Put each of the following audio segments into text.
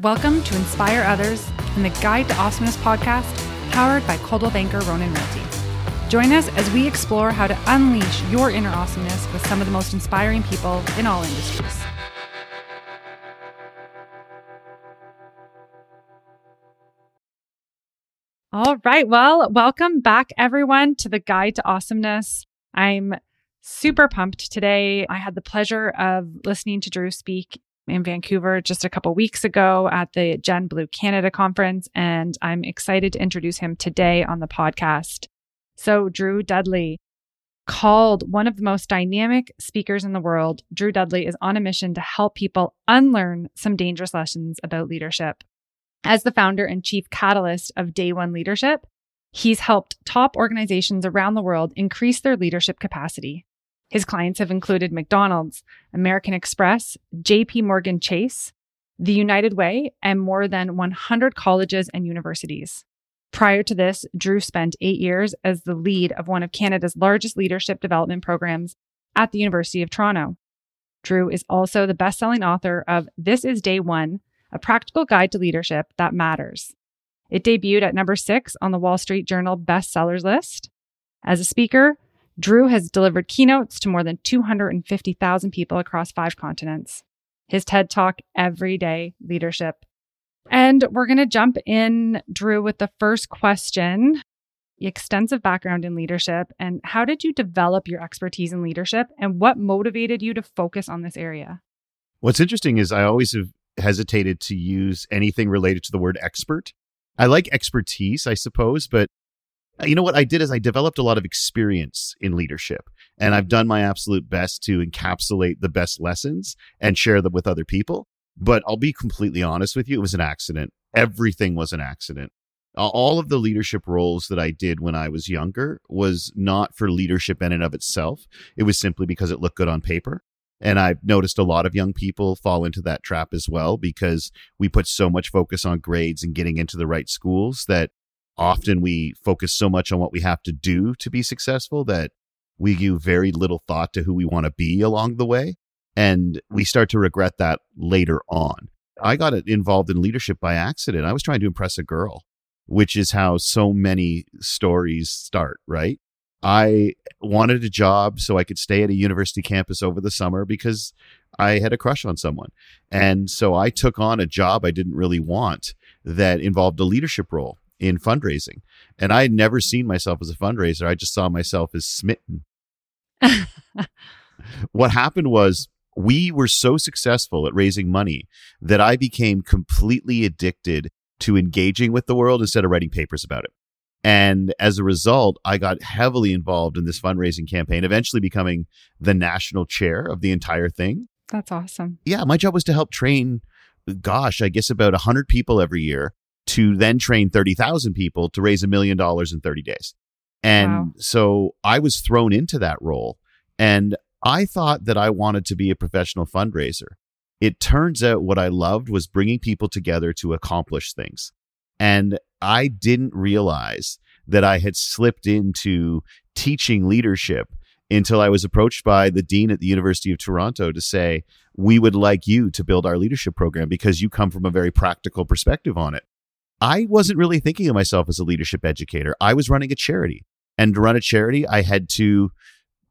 Welcome to Inspire Others and the Guide to Awesomeness podcast, powered by Coldwell Banker Ronan Realty. Join us as we explore how to unleash your inner awesomeness with some of the most inspiring people in all industries. All right. Well, welcome back, everyone, to the Guide to Awesomeness. I'm super pumped today. I had the pleasure of listening to Drew speak in Vancouver just a couple weeks ago at the Gen Blue Canada conference, and I'm excited to introduce him today on the podcast. So, Drew Dudley, called one of the most dynamic speakers in the world, Drew Dudley is on a mission to help people unlearn some dangerous lessons about leadership. As the founder and chief catalyst of Day One Leadership, he's helped top organizations around the world increase their leadership capacity his clients have included McDonald's, American Express, JP Morgan Chase, the United Way, and more than 100 colleges and universities. Prior to this, Drew spent eight years as the lead of one of Canada's largest leadership development programs at the University of Toronto. Drew is also the best selling author of This is Day One, a practical guide to leadership that matters. It debuted at number six on the Wall Street Journal bestsellers list. As a speaker, Drew has delivered keynotes to more than 250,000 people across five continents. His TED Talk, Everyday Leadership. And we're going to jump in, Drew, with the first question extensive background in leadership. And how did you develop your expertise in leadership? And what motivated you to focus on this area? What's interesting is I always have hesitated to use anything related to the word expert. I like expertise, I suppose, but you know what I did is I developed a lot of experience in leadership and I've mm-hmm. done my absolute best to encapsulate the best lessons and share them with other people. But I'll be completely honest with you. It was an accident. Everything was an accident. All of the leadership roles that I did when I was younger was not for leadership in and of itself. It was simply because it looked good on paper. And I've noticed a lot of young people fall into that trap as well because we put so much focus on grades and getting into the right schools that often we focus so much on what we have to do to be successful that we give very little thought to who we want to be along the way. And we start to regret that later on. I got involved in leadership by accident. I was trying to impress a girl, which is how so many stories start, right? I wanted a job so I could stay at a university campus over the summer because I had a crush on someone. And so I took on a job I didn't really want that involved a leadership role in fundraising. And I had never seen myself as a fundraiser. I just saw myself as smitten. what happened was we were so successful at raising money that I became completely addicted to engaging with the world instead of writing papers about it. And as a result, I got heavily involved in this fundraising campaign, eventually becoming the national chair of the entire thing. That's awesome. Yeah, my job was to help train, gosh, I guess about 100 people every year to then train 30,000 people to raise a million dollars in 30 days. And wow. so I was thrown into that role and I thought that I wanted to be a professional fundraiser. It turns out what I loved was bringing people together to accomplish things. And I didn't realize that I had slipped into teaching leadership until I was approached by the dean at the University of Toronto to say, We would like you to build our leadership program because you come from a very practical perspective on it. I wasn't really thinking of myself as a leadership educator. I was running a charity. And to run a charity, I had to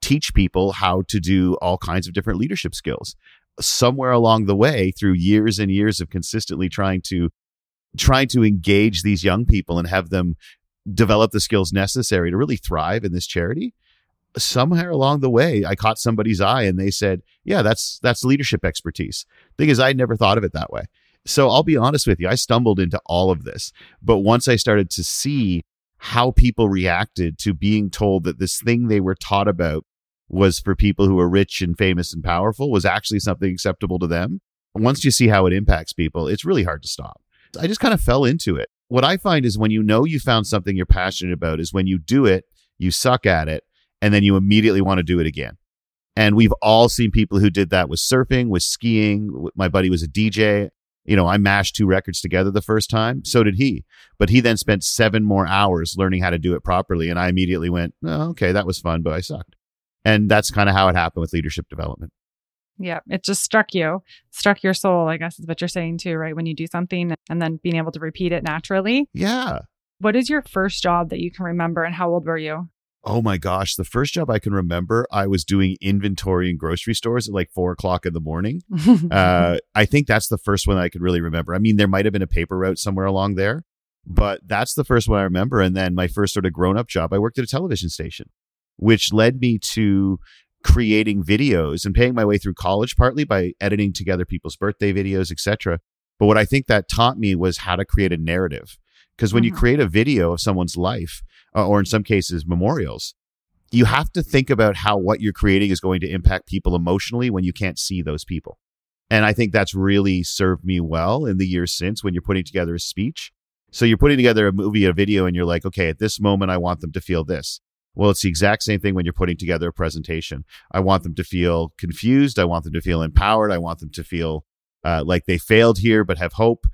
teach people how to do all kinds of different leadership skills. Somewhere along the way, through years and years of consistently trying to trying to engage these young people and have them develop the skills necessary to really thrive in this charity, somewhere along the way, I caught somebody's eye and they said, "Yeah, that's that's leadership expertise." Thing is, I never thought of it that way. So I'll be honest with you, I stumbled into all of this. But once I started to see how people reacted to being told that this thing they were taught about was for people who are rich and famous and powerful was actually something acceptable to them. Once you see how it impacts people, it's really hard to stop. I just kind of fell into it. What I find is when you know you found something you're passionate about is when you do it, you suck at it, and then you immediately want to do it again. And we've all seen people who did that with surfing, with skiing. My buddy was a DJ you know, I mashed two records together the first time. So did he. But he then spent seven more hours learning how to do it properly. And I immediately went, oh, okay, that was fun, but I sucked. And that's kind of how it happened with leadership development. Yeah, it just struck you, struck your soul, I guess is what you're saying too, right? When you do something and then being able to repeat it naturally. Yeah. What is your first job that you can remember and how old were you? Oh my gosh. The first job I can remember, I was doing inventory in grocery stores at like four o'clock in the morning. uh, I think that's the first one I could really remember. I mean, there might have been a paper route somewhere along there, but that's the first one I remember. And then my first sort of grown up job, I worked at a television station, which led me to creating videos and paying my way through college partly by editing together people's birthday videos, etc. But what I think that taught me was how to create a narrative. Because when mm-hmm. you create a video of someone's life, uh, or in some cases memorials, you have to think about how what you're creating is going to impact people emotionally when you can't see those people. And I think that's really served me well in the years since when you're putting together a speech. So you're putting together a movie, a video, and you're like, okay, at this moment, I want them to feel this. Well, it's the exact same thing when you're putting together a presentation. I want them to feel confused. I want them to feel empowered. I want them to feel uh, like they failed here, but have hope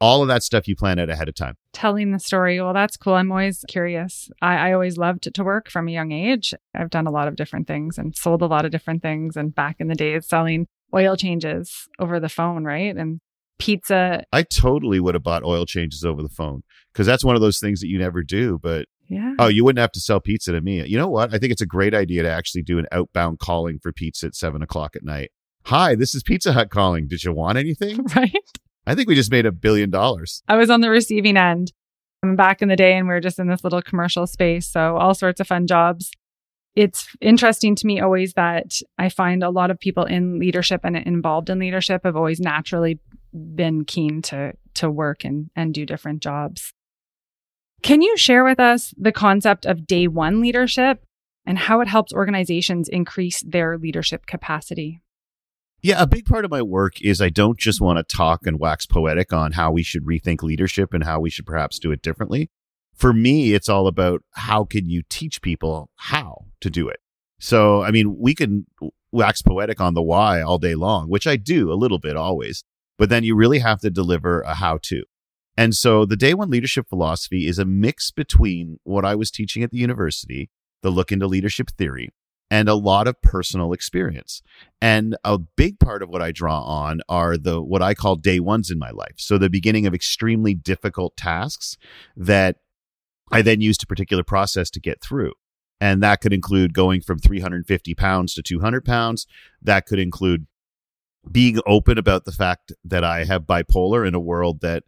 all of that stuff you plan out ahead of time. Telling the story. Well, that's cool. I'm always curious. I, I always loved to work from a young age. I've done a lot of different things and sold a lot of different things. And back in the days, selling oil changes over the phone, right? And pizza. I totally would have bought oil changes over the phone because that's one of those things that you never do. But yeah. Oh, you wouldn't have to sell pizza to me. You know what? I think it's a great idea to actually do an outbound calling for pizza at seven o'clock at night. Hi, this is Pizza Hut calling. Did you want anything? Right. I think we just made a billion dollars. I was on the receiving end back in the day and we were just in this little commercial space. So all sorts of fun jobs. It's interesting to me always that I find a lot of people in leadership and involved in leadership have always naturally been keen to to work and and do different jobs. Can you share with us the concept of day one leadership and how it helps organizations increase their leadership capacity? Yeah, a big part of my work is I don't just want to talk and wax poetic on how we should rethink leadership and how we should perhaps do it differently. For me, it's all about how can you teach people how to do it. So, I mean, we can wax poetic on the why all day long, which I do a little bit always, but then you really have to deliver a how to. And so the day one leadership philosophy is a mix between what I was teaching at the university, the look into leadership theory, and a lot of personal experience. And a big part of what I draw on are the what I call day ones in my life. So the beginning of extremely difficult tasks that I then used a particular process to get through. And that could include going from 350 pounds to 200 pounds. That could include being open about the fact that I have bipolar in a world that,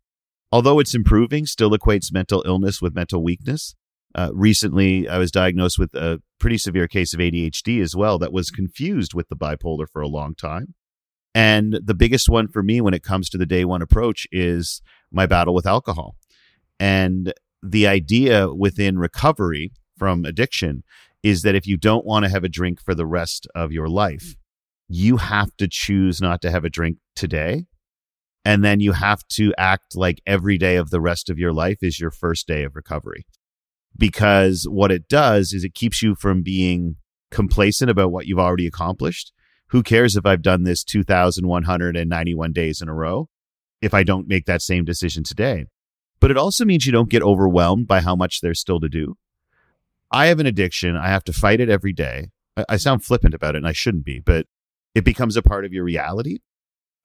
although it's improving, still equates mental illness with mental weakness. Uh, recently, I was diagnosed with a pretty severe case of ADHD as well that was confused with the bipolar for a long time. And the biggest one for me when it comes to the day one approach is my battle with alcohol. And the idea within recovery from addiction is that if you don't want to have a drink for the rest of your life, you have to choose not to have a drink today. And then you have to act like every day of the rest of your life is your first day of recovery because what it does is it keeps you from being complacent about what you've already accomplished. Who cares if I've done this 2,191 days in a row if I don't make that same decision today? But it also means you don't get overwhelmed by how much there's still to do. I have an addiction. I have to fight it every day. I, sound flippant about it and I shouldn't be, but it becomes a part of your reality.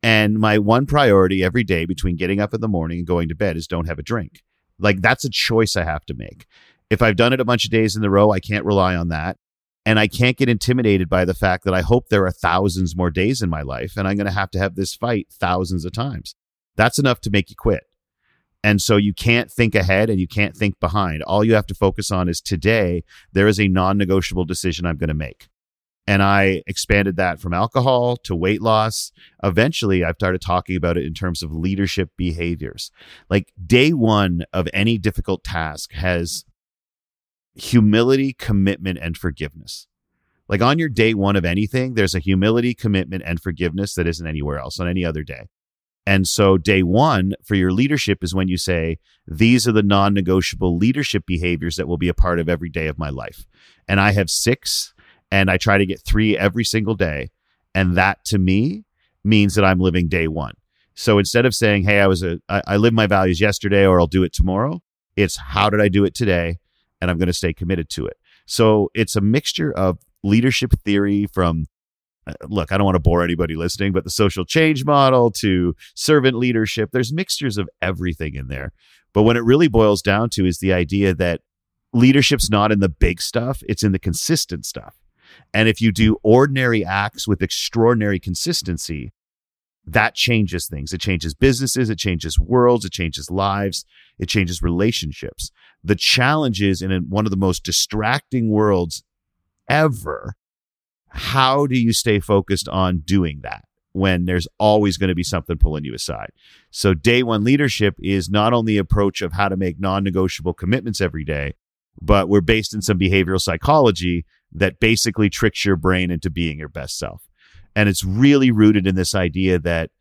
And my one priority every day between getting up in the morning and going to bed is don't have a drink. Like that's a choice I have to make. If I've done it a bunch of days in a row, I can't rely on that. And I can't get intimidated by the fact that I hope there are thousands more days in my life and I'm going to have to have this fight thousands of times. That's enough to make you quit. And so you can't think ahead and you can't think behind. All you have to focus on is today, there is a non negotiable decision I'm going to make. And I expanded that from alcohol to weight loss. Eventually, I've started talking about it in terms of leadership behaviors. Like day one of any difficult task has humility, commitment, and forgiveness. Like on your day one of anything, there's a humility, commitment, and forgiveness that isn't anywhere else on any other day. And so, day one for your leadership is when you say, These are the non negotiable leadership behaviors that will be a part of every day of my life. And I have six, and I try to get three every single day. And that to me means that I'm living day one. So instead of saying, Hey, I was a, I, I lived my values yesterday or I'll do it tomorrow, it's how did I do it today? And I'm going to stay committed to it. So it's a mixture of leadership theory from uh, look, I don't want to bore anybody listening, but the social change model to servant leadership, there's mixtures of everything in there. But when it really boils down to is the idea that leadership's not in the big stuff, it's in the consistent stuff. And if you do ordinary acts with extraordinary consistency, that changes things. It changes businesses, it changes worlds, it changes lives, it changes relationships. The challenge is in one of the most distracting worlds ever. How do you stay focused on doing that when there's always going to be something pulling you aside? So, day one leadership is not only approach of how to make non negotiable commitments every day, but we're based in some behavioral psychology that basically tricks your brain into being your best self. And it's really rooted in this idea that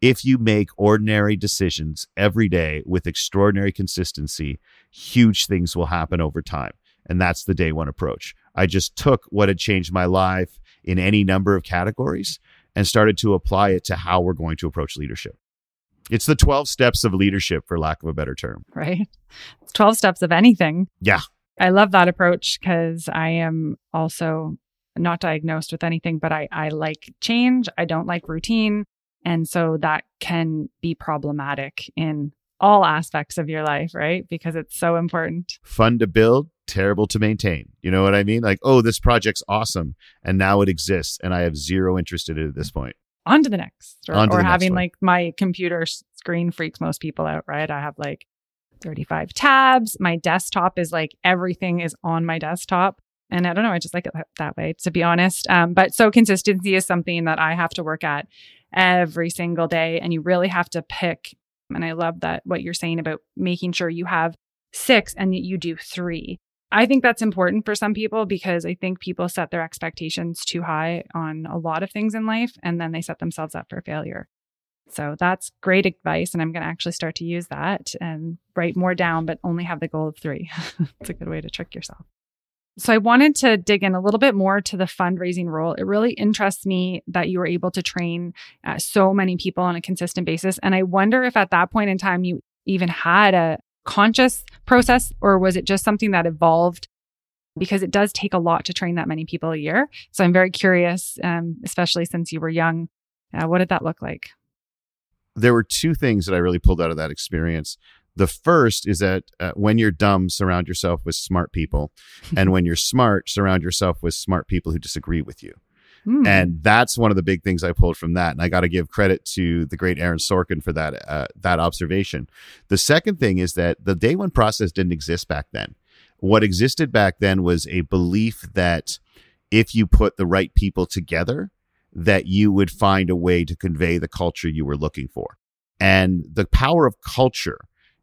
if you make ordinary decisions every day with extraordinary consistency, huge things will happen over time. And that's the day one approach. I just took what had changed my life in any number of categories and started to apply it to how we're going to approach leadership. It's the 12 steps of leadership, for lack of a better term. Right. 12 steps of anything. Yeah. I love that approach because I am also not diagnosed with anything, but I, I like change. I don't like routine. And so that can be problematic in all aspects of your life, right? Because it's so important. Fun to build, terrible to maintain. You know what I mean? Like, oh, this project's awesome. And now it exists. And I have zero interest in it at this point. On to the next. Or, or the having next like my computer screen freaks most people out, right? I have like 35 tabs. My desktop is like everything is on my desktop. And I don't know, I just like it that way, to be honest. Um, but so consistency is something that I have to work at every single day. And you really have to pick. And I love that what you're saying about making sure you have six and you do three. I think that's important for some people because I think people set their expectations too high on a lot of things in life and then they set themselves up for failure. So that's great advice. And I'm going to actually start to use that and write more down, but only have the goal of three. it's a good way to trick yourself. So I wanted to dig in a little bit more to the fundraising role. It really interests me that you were able to train uh, so many people on a consistent basis. And I wonder if at that point in time you even had a conscious process or was it just something that evolved because it does take a lot to train that many people a year. So I'm very curious, um, especially since you were young. Uh, what did that look like? There were two things that I really pulled out of that experience. The first is that uh, when you're dumb, surround yourself with smart people. and when you're smart, surround yourself with smart people who disagree with you. Mm. And that's one of the big things I pulled from that. And I got to give credit to the great Aaron Sorkin for that, uh, that observation. The second thing is that the day one process didn't exist back then. What existed back then was a belief that if you put the right people together, that you would find a way to convey the culture you were looking for. And the power of culture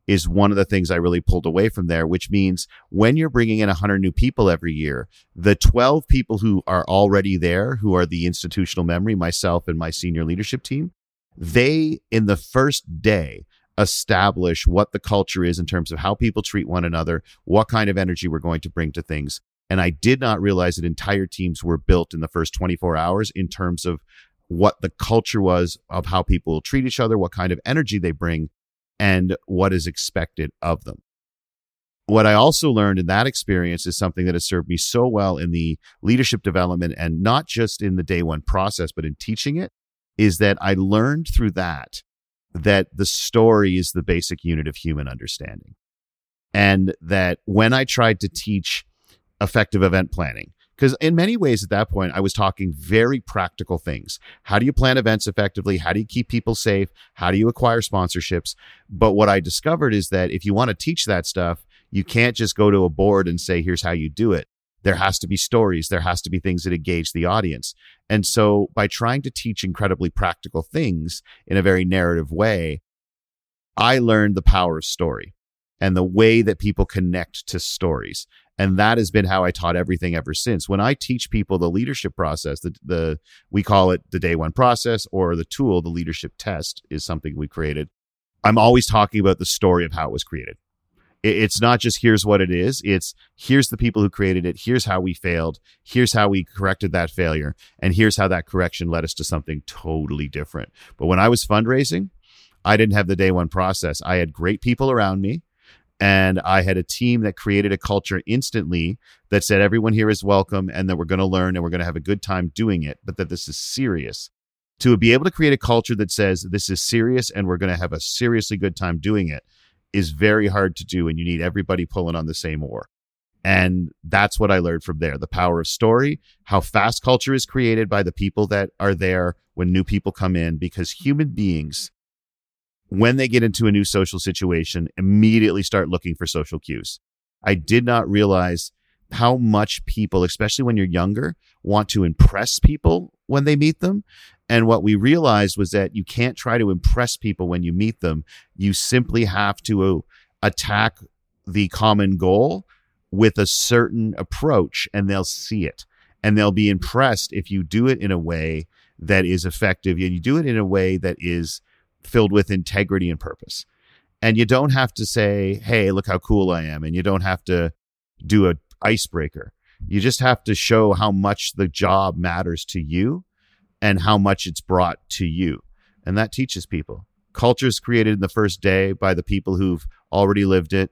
is one of the things I really pulled away from there, which means when you're bringing in 100 new people every year, the 12 people who are already there, who are the institutional memory, myself and my senior leadership team, they in the first day establish what the culture is in terms of how people treat one another, what kind of energy we're going to bring to things. And I did not realize that entire teams were built in the first 24 hours in terms of what the culture was of how people treat each other, what kind of energy they bring and what is expected of them. What I also learned in that experience is something that has served me so well in the leadership development and not just in the day one process, but in teaching it is that I learned through that that the story is the basic unit of human understanding. And that when I tried to teach effective event planning, because in many ways at that point, I was talking very practical things. How do you plan events effectively? How do you keep people safe? How do you acquire sponsorships? But what I discovered is that if you want to teach that stuff, you can't just go to a board and say, here's how you do it. There has to be stories. There has to be things that engage the audience. And so by trying to teach incredibly practical things in a very narrative way, I learned the power of story and the way that people connect to stories. And that has been how I taught everything ever since. When I teach people the leadership process, the, the we call it the day one process or the tool, the leadership test is something we created. I'm always talking about the story of how it was created. It's not just here's what it is. It's here's the people who created it. Here's how we failed. Here's how we corrected that failure. And here's how that correction led us to something totally different. But when I was fundraising, I didn't have the day one process. I had great people around me And I had a team that created a culture instantly that said everyone here is welcome and that we're going to learn and we're going to have a good time doing it, but that this is serious. To be able to create a culture that says this is serious and we're going to have a seriously good time doing it is very hard to do. And you need everybody pulling on the same oar. And that's what I learned from there the power of story, how fast culture is created by the people that are there when new people come in, because human beings, when they get into a new social situation, immediately start looking for social cues. I did not realize how much people, especially when you're younger, want to impress people when they meet them. And what we realized was that you can't try to impress people when you meet them. You simply have to uh, attack the common goal with a certain approach and they'll see it and they'll be impressed if you do it in a way that is effective and you do it in a way that is filled with integrity and purpose. And you don't have to say, "Hey, look how cool I am," and you don't have to do a icebreaker. You just have to show how much the job matters to you and how much it's brought to you. And that teaches people. Culture is created in the first day by the people who've already lived it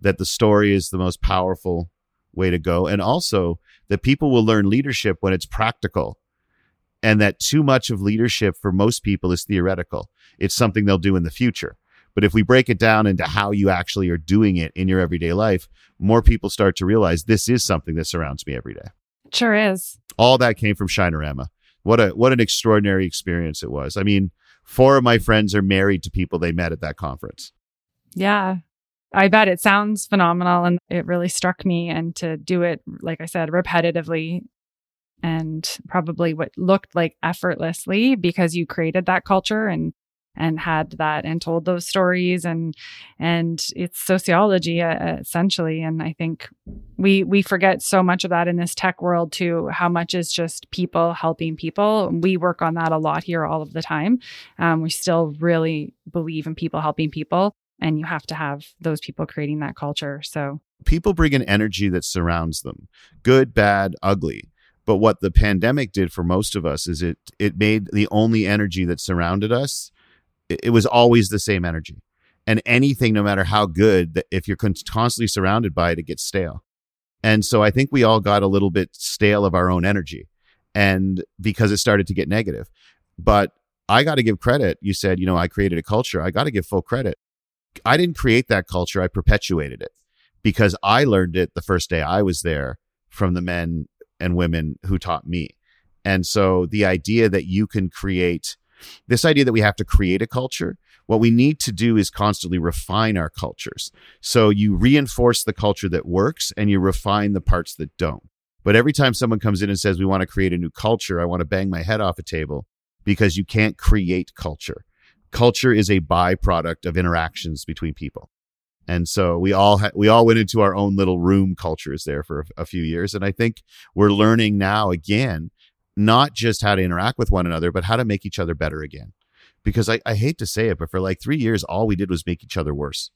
that the story is the most powerful way to go. And also that people will learn leadership when it's practical and that too much of leadership for most people is theoretical. It's something they'll do in the future. But if we break it down into how you actually are doing it in your everyday life, more people start to realize this is something that surrounds me every day. Sure is. All that came from Shinerama. What a what an extraordinary experience it was. I mean, four of my friends are married to people they met at that conference. Yeah. I bet it sounds phenomenal and it really struck me. And to do it, like I said, repetitively and probably what looked like effortlessly because you created that culture and and had that and told those stories and and it's sociology uh, essentially and i think we we forget so much of that in this tech world too how much is just people helping people we work on that a lot here all of the time um, we still really believe in people helping people and you have to have those people creating that culture. So people bring an energy that surrounds them, good, bad, ugly. But what the pandemic did for most of us is it it made the only energy that surrounded us it, it was always the same energy. And anything, no matter how good, if you're constantly surrounded by it, it gets stale. And so I think we all got a little bit stale of our own energy, and because it started to get negative. But I got to give credit. You said, you know, I created a culture. I got to give full credit. I didn't create that culture. I perpetuated it because I learned it the first day I was there from the men and women who taught me. And so the idea that you can create this idea that we have to create a culture, what we need to do is constantly refine our cultures. So you reinforce the culture that works and you refine the parts that don't. But every time someone comes in and says, we want to create a new culture, I want to bang my head off a table because you can't create culture culture is a byproduct of interactions between people. And so we all ha- we all went into our own little room cultures there for a, a few years, and I think we're learning now again not just how to interact with one another, but how to make each other better again. Because I, I hate to say it, but for like three years, all we did was make each other worse.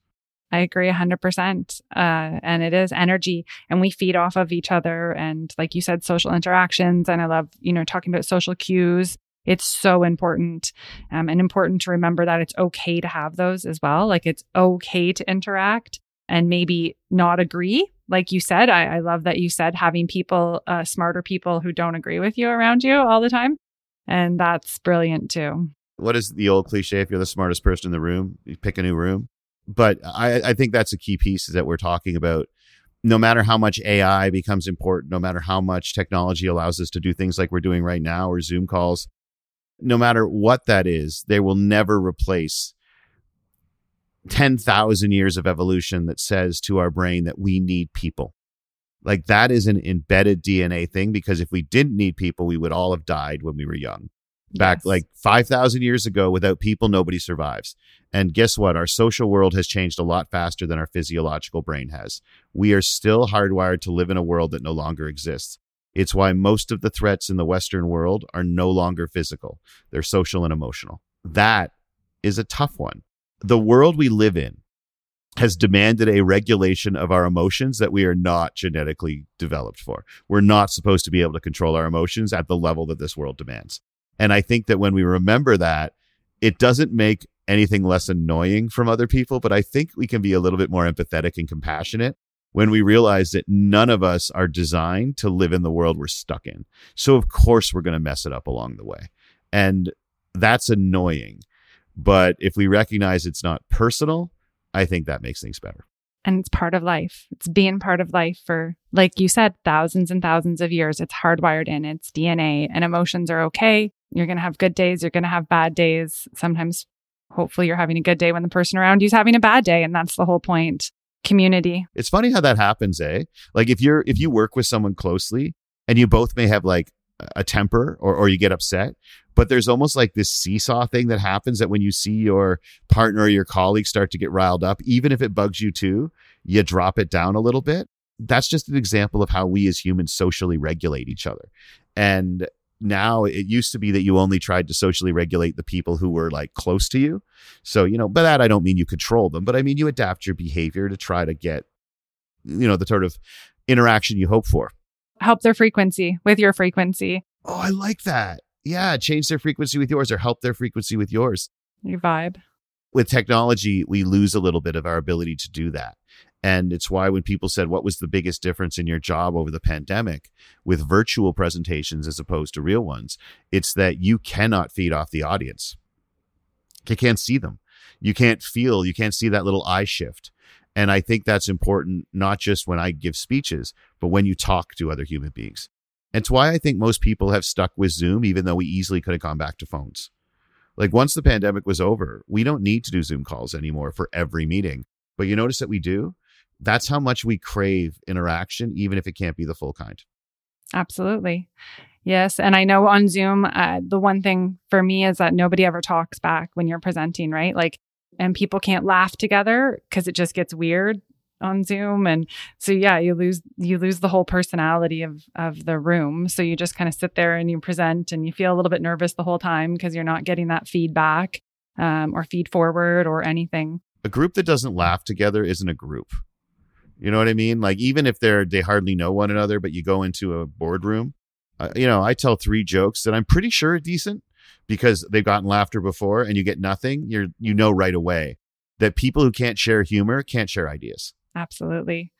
I agree 100%. Uh, and it is energy, and we feed off of each other. And like you said, social interactions. And I love, you know, talking about social cues it's so important um, and important to remember that it's okay to have those as well. Like it's okay to interact and maybe not agree. Like you said, I, I love that you said having people, uh, smarter people who don't agree with you around you all the time. And that's brilliant too. What is the old cliche? If you're the smartest person in the room, you pick a new room. But I, I think that's a key piece is that we're talking about no matter how much AI becomes important, no matter how much technology allows us to do things like we're doing right now or Zoom calls, no matter what that is, they will never replace 10,000 years of evolution that says to our brain that we need people. Like that is an embedded DNA thing because if we didn't need people, we would all have died when we were young. Back yes. like 5,000 years ago, without people, nobody survives. And guess what? Our social world has changed a lot faster than our physiological brain has. We are still hardwired to live in a world that no longer exists. It's why most of the threats in the Western world are no longer physical, they're social and emotional. That is a tough one. The world we live in has demanded a regulation of our emotions that we are not genetically developed for. We're not supposed to be able to control our emotions at the level that this world demands. And I think that when we remember that, it doesn't make anything less annoying from other people, but I think we can be a little bit more empathetic and compassionate when we realize that none of us are designed to live in the world we're stuck in. So, of course, we're going to mess it up along the way. And that's annoying. But if we recognize it's not personal, I think that makes things better. And it's part of life. It's being part of life for, like you said, thousands and thousands of years. It's hardwired in, it's DNA, and emotions are okay. You're going to have good days, you're going to have bad days. Sometimes, hopefully, you're having a good day when the person around you is having a bad day. And that's the whole point. Community. It's funny how that happens, eh? Like if you're, if you work with someone closely and you both may have like a temper or, or you get upset, but there's almost like this seesaw thing that happens that when you see your partner or your colleague start to get riled up, even if it bugs you too, you drop it down a little bit. That's just an example of how we as humans socially regulate each other. And now it used to be that you only tried to socially regulate the people who were like close to you. So, you know, by that I don't mean you control them, but I mean you adapt your behavior to try to get, you know, the sort of interaction you hope for. Help their frequency with your frequency. Oh, I like that yeah, change their frequency with yours or help their frequency with yours. Your vibe. With technology, we lose a little bit of our ability to do that. And it's why when people said, What was the biggest difference in your job over the pandemic with virtual presentations as opposed to real ones? It's that you cannot feed off the audience. You can't see them. You can't feel, you can't see that little eye shift. And I think that's important, not just when I give speeches, but when you talk to other human beings. It's why I think most people have stuck with Zoom, even though we easily could have gone back to phones. Like once the pandemic was over, we don't need to do Zoom calls anymore for every meeting. But you notice that we do. That's how much we crave interaction, even if it can't be the full kind. Absolutely. Yes. And I know on Zoom, uh, the one thing for me is that nobody ever talks back when you're presenting, right? Like, and people can't laugh together because it just gets weird on Zoom and so yeah you lose you lose the whole personality of of the room so you just kind of sit there and you present and you feel a little bit nervous the whole time because you're not getting that feedback um, or feed forward or anything a group that doesn't laugh together isn't a group you know what i mean like even if they're they hardly know one another but you go into a boardroom uh, you know i tell three jokes that i'm pretty sure are decent because they've gotten laughter before and you get nothing you're you know right away that people who can't share humor can't share ideas Absolutely.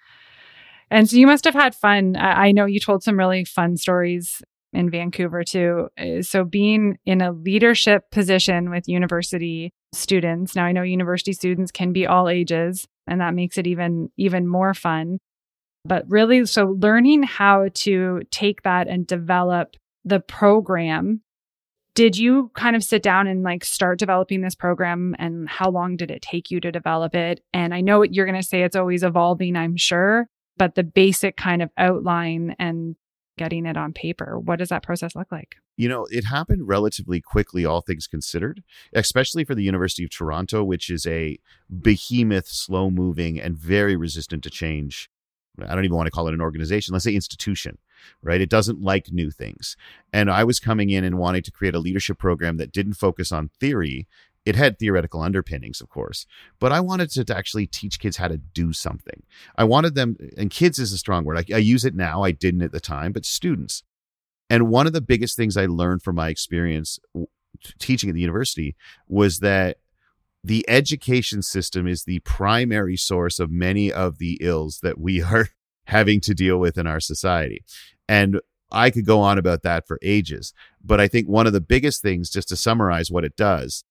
And so you must have had fun. I know you told some really fun stories in Vancouver too. Uh, so being in a leadership position with university students. Now I know university students can be all ages and that makes it even even more fun. But really so learning how to take that and develop the program did you kind of sit down and like start developing this program and how long did it take you to develop it and i know you're going to say it's always evolving i'm sure but the basic kind of outline and getting it on paper what does that process look like you know it happened relatively quickly all things considered especially for the university of toronto which is a behemoth slow moving and very resistant to change I don't even want to call it an organization, let's say institution, right? It doesn't like new things. And I was coming in and wanting to create a leadership program that didn't focus on theory. It had theoretical underpinnings, of course, but I wanted to, actually teach kids how to do something. I wanted them, and kids is a strong word. I, I use it now. I didn't at the time, but students. And one of the biggest things I learned from my experience teaching at the university was that the education system is the primary source of many of the ills that we are having to deal with in our society. And I could go on about that for ages. But I think one of the biggest things, just to summarize what it does,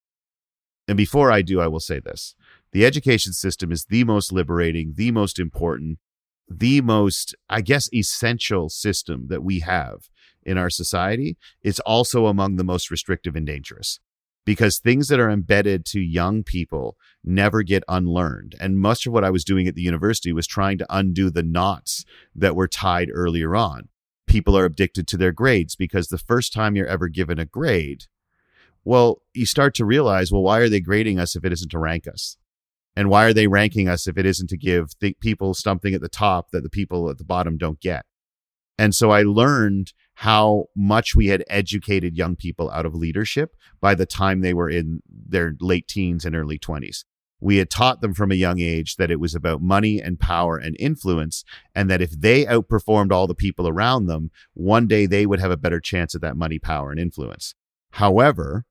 and before I do, I will say this the education system is the most liberating, the most important, the most, I guess, essential system that we have in our society. It's also among the most restrictive and dangerous because things that are embedded to young people never get unlearned. And much of what I was doing at the university was trying to undo the knots that were tied earlier on. People are addicted to their grades because the first time you're ever given a grade, well, you start to realize, well, why are they grading us if it isn't to rank us? And why are they ranking us if it isn't to give th- people something at the top that the people at the bottom don't get? And so I learned how much we had educated young people out of leadership by the time they were in their late teens and early 20s. We had taught them from a young age that it was about money and power and influence, and that if they outperformed all the people around them, one day they would have a better chance at that money, power, and influence. However,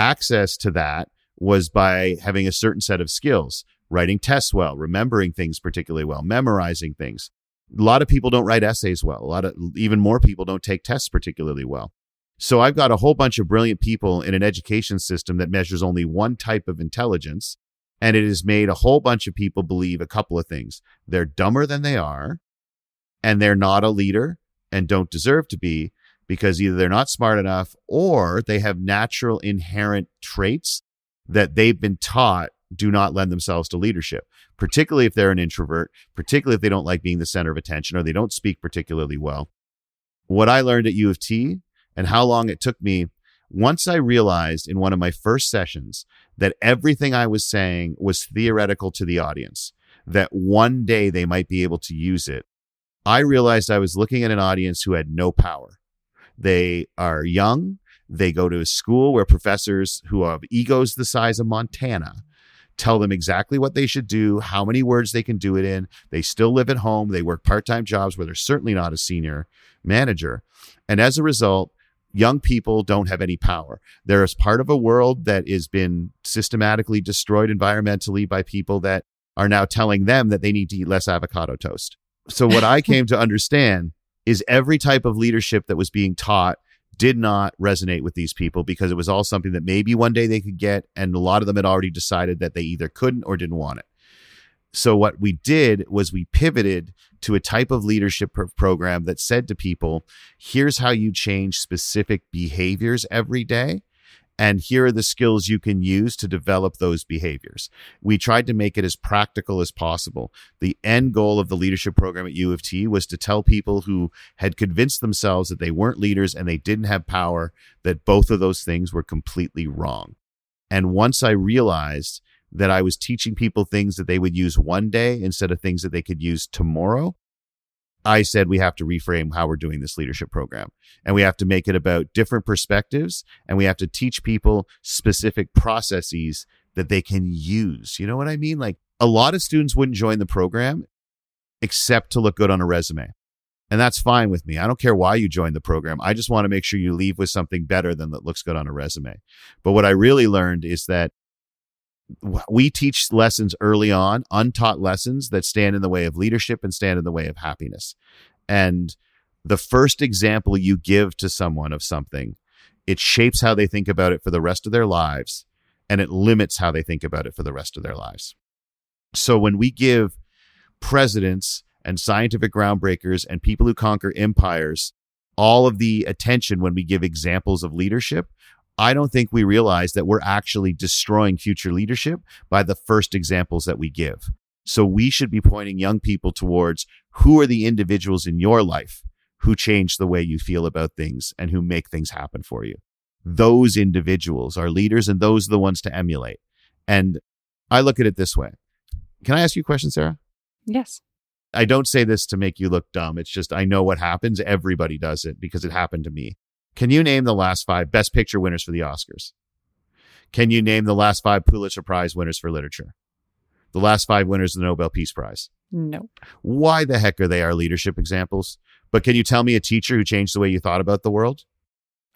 access to that was by having a certain set of skills, writing tests well, remembering things particularly well, memorizing things. A lot of people don't write essays well. A lot of even more people don't take tests particularly well. So I've got a whole bunch of brilliant people in an education system that measures only one type of intelligence. And it has made a whole bunch of people believe a couple of things. They're dumber than they are, and they're not a leader and don't deserve to be because either they're not smart enough or they have natural inherent traits that they've been taught do not lend themselves to leadership, particularly if they're an introvert, particularly if they don't like being the center of attention or they don't speak particularly well. What I learned at U of T and how long it took me once I realized in one of my first sessions that everything I was saying was theoretical to the audience, that one day they might be able to use it, I realized I was looking at an audience who had no power. They are young. They go to a school where professors who have egos the size of Montana tell them exactly what they should do, how many words they can do it in. They still live at home. They work part time jobs where they're certainly not a senior manager. And as a result, young people don't have any power. They're as part of a world that has been systematically destroyed environmentally by people that are now telling them that they need to eat less avocado toast. So what I came to understand is every type of leadership that was being taught did not resonate with these people because it was all something that maybe one day they could get and a lot of them had already decided that they either couldn't or didn't want it. So what we did was we pivoted to a type of leadership program that said to people, here's how you change specific behaviors every day. And here are the skills you can use to develop those behaviors. We tried to make it as practical as possible. The end goal of the leadership program at U of T was to tell people who had convinced themselves that they weren't leaders and they didn't have power that both of those things were completely wrong. And once I realized that I was teaching people things that they would use one day instead of things that they could use tomorrow. I said we have to reframe how we're doing this leadership program and we have to make it about different perspectives and we have to teach people specific processes that they can use. You know what I mean? Like a lot of students wouldn't join the program except to look good on a resume. And that's fine with me. I don't care why you joined the program. I just want to make sure you leave with something better than that looks good on a resume. But what I really learned is that we teach lessons early on, untaught lessons that stand in the way of leadership and stand in the way of happiness. And the first example you give to someone of something, it shapes how they think about it for the rest of their lives and it limits how they think about it for the rest of their lives. So when we give presidents and scientific groundbreakers and people who conquer empires all of the attention when we give examples of leadership, I don't think we realize that we're actually destroying future leadership by the first examples that we give. So we should be pointing young people towards who are the individuals in your life who change the way you feel about things and who make things happen for you. Those individuals are leaders and those are the ones to emulate. And I look at it this way. Can I ask you a question, Sarah? Yes. I don't say this to make you look dumb. It's just I know what happens. Everybody does it because it happened to me. Can you name the last five Best Picture winners for the Oscars? Can you name the last five Pulitzer Prize winners for literature? The last five winners of the Nobel Peace Prize? Nope. Why the heck are they our leadership examples? But can you tell me a teacher who changed the way you thought about the world?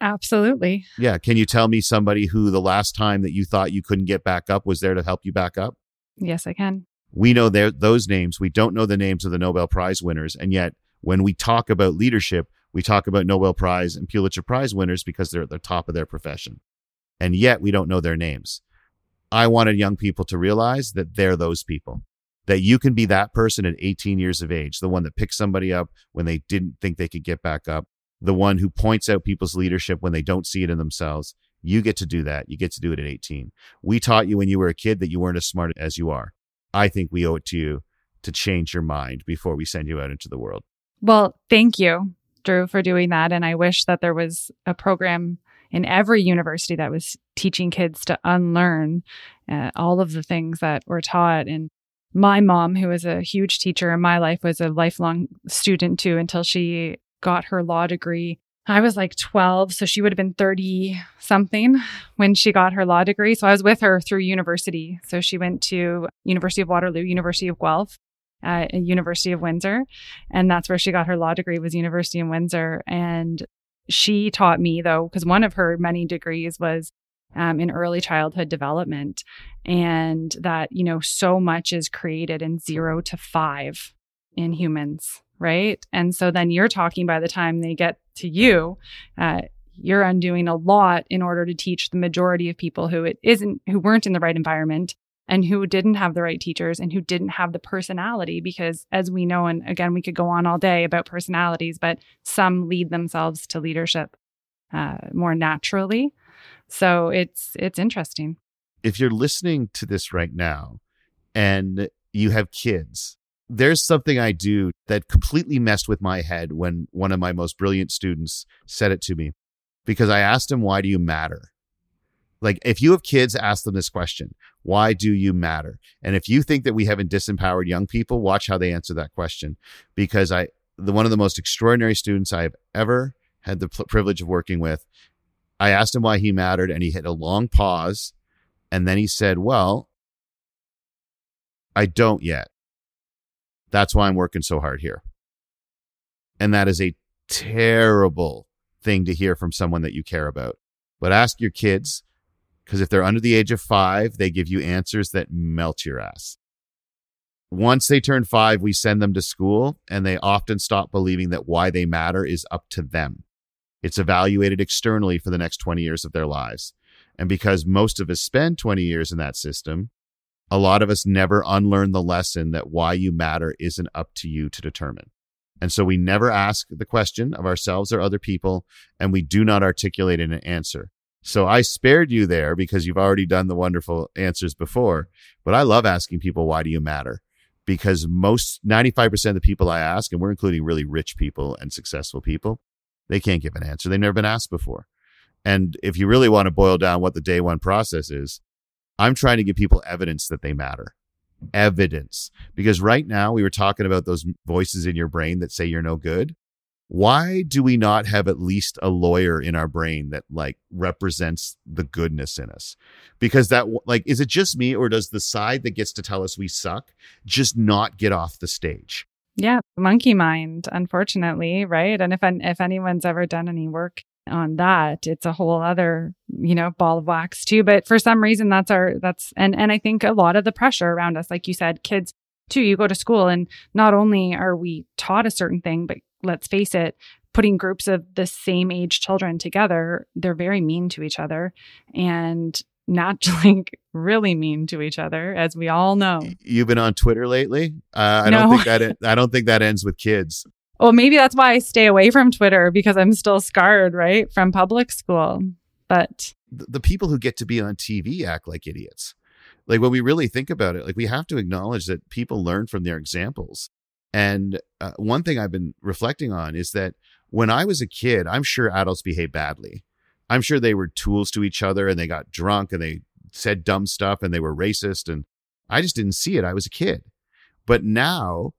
Absolutely. Yeah. Can you tell me somebody who the last time that you thought you couldn't get back up was there to help you back up? Yes, I can. We know their, those names. We don't know the names of the Nobel Prize winners. And yet, when we talk about leadership, we talk about Nobel Prize and Pulitzer Prize winners because they're at the top of their profession. And yet we don't know their names. I wanted young people to realize that they're those people, that you can be that person at 18 years of age, the one that picks somebody up when they didn't think they could get back up, the one who points out people's leadership when they don't see it in themselves. You get to do that. You get to do it at 18. We taught you when you were a kid that you weren't as smart as you are. I think we owe it to you to change your mind before we send you out into the world. Well, thank you. Drew, for doing that. And I wish that there was a program in every university that was teaching kids to unlearn uh, all of the things that were taught. And my mom, who was a huge teacher in my life, was a lifelong student too until she got her law degree. I was like 12, so she would have been 30 something when she got her law degree. So I was with her through university. So she went to University of Waterloo, University of Guelph, at University of Windsor, and that's where she got her law degree was University of Windsor. And she taught me though, because one of her many degrees was um, in early childhood development, and that, you know, so much is created in zero to five in humans, right? And so then you're talking by the time they get to you, uh, you're undoing a lot in order to teach the majority of people who it isn't who weren't in the right environment and who didn't have the right teachers and who didn't have the personality because as we know and again we could go on all day about personalities but some lead themselves to leadership uh, more naturally. So it's it's interesting. If you're listening to this right now and you have kids there's something i do that completely messed with my head when one of my most brilliant students said it to me because i asked him why do you matter like if you have kids ask them this question why do you matter? And if you think that we haven't disempowered young people, watch how they answer that question. Because I, the one of the most extraordinary students I've ever had the privilege of working with, I asked him why he mattered, and he hit a long pause, and then he said, "Well, I don't yet. That's why I'm working so hard here." And that is a terrible thing to hear from someone that you care about. But ask your kids because if they're under the age of five, they give you answers that melt your ass. Once they turn five, we send them to school, and they often stop believing that why they matter is up to them. It's evaluated externally for the next 20 years of their lives. And because most of us spend 20 years in that system, a lot of us never unlearn the lesson that why you matter isn't up to you to determine. And so we never ask the question of ourselves or other people, and we do not articulate an answer. So I spared you there because you've already done the wonderful answers before. But I love asking people, why do you matter? Because most 95% of the people I ask, and we're including really rich people and successful people, they can't give an answer. They've never been asked before. And if you really want to boil down what the day one process is, I'm trying to give people evidence that they matter. Evidence. Because right now we were talking about those voices in your brain that say you're no good why do we not have at least a lawyer in our brain that like represents the goodness in us? Because that like is it just me or does the side that gets to tell us we suck just not get off the stage? Yeah monkey mind unfortunately right? And if if anyone's ever done any work on that it's a whole other you know ball of wax too. But for some reason that's our that's and and i think a lot of the pressure around us like you said kids too you go to school and not only are we taught a certain thing but let's face it, putting groups of the same age children together, they're very mean to each other and not like really mean to each other, as we all know. You've been on Twitter lately. Uh, I no. don't think that I don't think that ends with kids. Well, maybe that's why I stay away from Twitter because I'm still scarred, right, from public school. But the people who get to be on TV act like idiots. Like when we really think about it, like we have to acknowledge that people learn from their examples. And uh, one thing I've been reflecting on is that when I was a kid, I'm sure adults behave badly. I'm sure they were tools to each other and they got drunk and they said dumb stuff and they were racist. And I just didn't see it. I was a kid. But now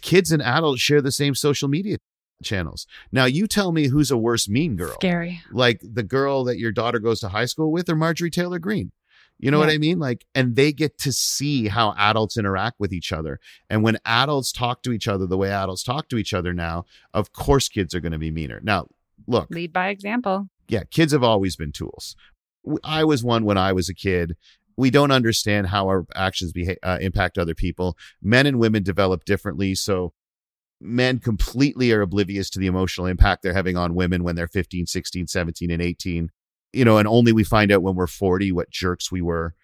kids and adults share the same social media channels. Now you tell me who's a worse mean girl. Scary. Like the girl that your daughter goes to high school with or Marjorie Taylor Greene. You know yeah. what I mean? Like, and they get to see how adults interact with each other. And when adults talk to each other the way adults talk to each other now, of course, kids are going to be meaner. Now, look, lead by example. Yeah, kids have always been tools. I was one when I was a kid. We don't understand how our actions beha- uh, impact other people. Men and women develop differently. So, men completely are oblivious to the emotional impact they're having on women when they're 15, 16, 17, and 18 you know, and only we find out when we're 40 what jerks we were.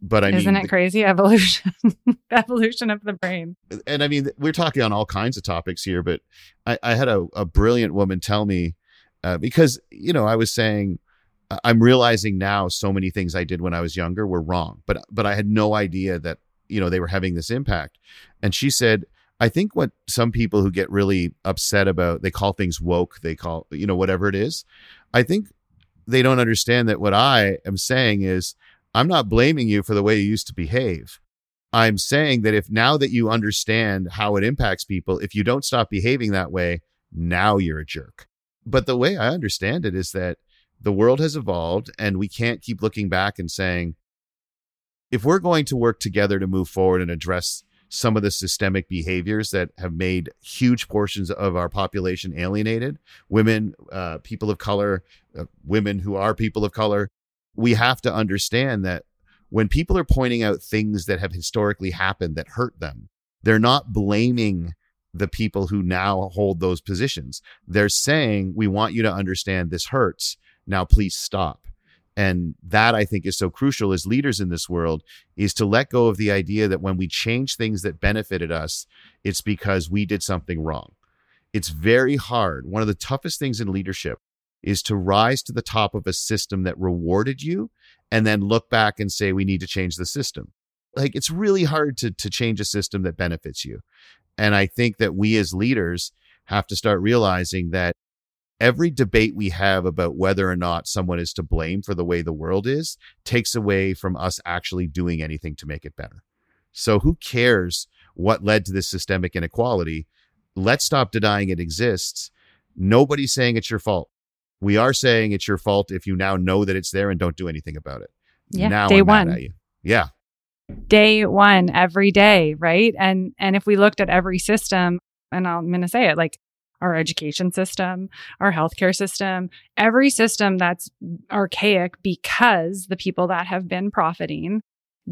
But I Isn't mean, it crazy? Evolution, evolution of the brain. And I mean, we're talking on all kinds of topics here, but I, I had a, a brilliant woman tell me, uh, because, you know, I was saying, I'm realizing now so many things I did when I was younger were wrong, but, but I had no idea that, you know, they were having this impact. And she said, I think what some people who get really upset about, they call things woke, they call, you know, whatever it is. I think they don't understand that what I am saying is I'm not blaming you for the way you used to behave. I'm saying that if now that you understand how it impacts people, if you don't stop behaving that way, now you're a jerk. But the way I understand it is that the world has evolved and we can't keep looking back and saying, if we're going to work together to move forward and address some of the systemic behaviors that have made huge portions of our population alienated women, uh, people of color, women who are people of color. we have to understand that when people are pointing out things that have historically happened that hurt them, they're not blaming the people who now hold those positions. They're saying, we want you to understand this hurts. Now, please stop. And that I think is so crucial as leaders in this world is to let go of the idea that when we change things that benefited us, it's because we did something wrong. It's very hard. One of the toughest things in leadership is to rise to the top of a system that rewarded you and then look back and say, we need to change the system. Like it's really hard to, to change a system that benefits you. And I think that we as leaders have to start realizing that every debate we have about whether or not someone is to blame for the way the world is takes away from us actually doing anything to make it better. So who cares what led to this systemic inequality? Let's stop denying it exists. Nobody's saying it's your fault. We are saying it's your fault if you now know that it's there and don't do anything about it. Yeah. Now day I'm one. Mad at you. Yeah. Day one, every day, right? And and if we looked at every system, and I'm gonna say it, like our education system, our healthcare system, every system that's archaic because the people that have been profiting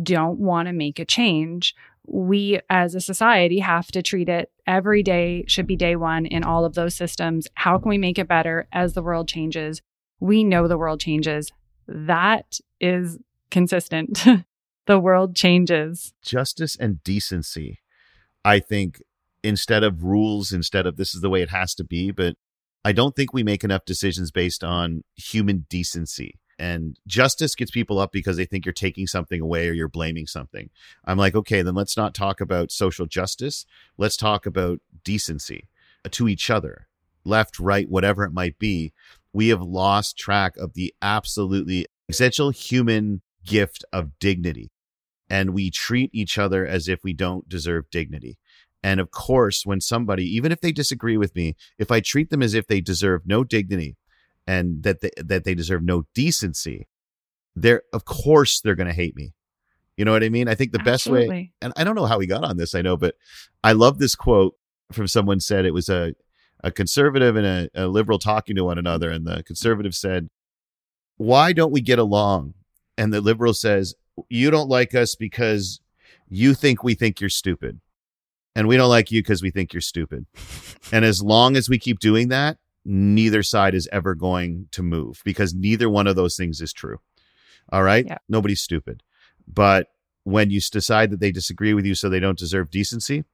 don't want to make a change. We as a society have to treat it every day should be day one in all of those systems. How can we make it better as the world changes? We know the world changes. That is consistent. the world changes. Justice and decency, I think, instead of rules, instead of this is the way it has to be. But I don't think we make enough decisions based on human decency. And justice gets people up because they think you're taking something away or you're blaming something. I'm like, okay, then let's not talk about social justice. Let's talk about decency uh, to each other, left, right, whatever it might be. We have lost track of the absolutely essential human gift of dignity. And we treat each other as if we don't deserve dignity. And of course, when somebody, even if they disagree with me, if I treat them as if they deserve no dignity and that they, that they deserve no decency, they're of course they're going to hate me. You know what I mean? I think the Absolutely. best way, and I don't know how we got on this, I know, but I love this quote from someone said it was a a conservative and a, a liberal talking to one another, and the conservative said, "Why don't we get along?" And the liberal says, "You don't like us because you think we think you're stupid." and we don't like you because we think you're stupid. And as long as we keep doing that, neither side is ever going to move because neither one of those things is true. All right. Yeah. Nobody's stupid. But when you decide that they disagree with you so they don't deserve decency,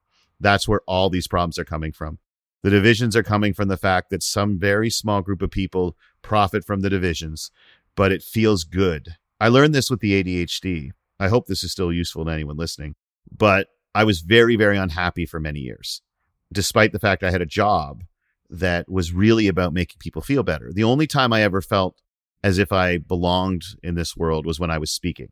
that's where all these problems are coming from. The divisions are coming from the fact that some very small group of people profit from the divisions, but it feels good. I learned this with the ADHD. I hope this is still useful to anyone listening. But I was very, very unhappy for many years, despite the fact I had a job that was really about making people feel better. The only time I ever felt as if I belonged in this world was when I was speaking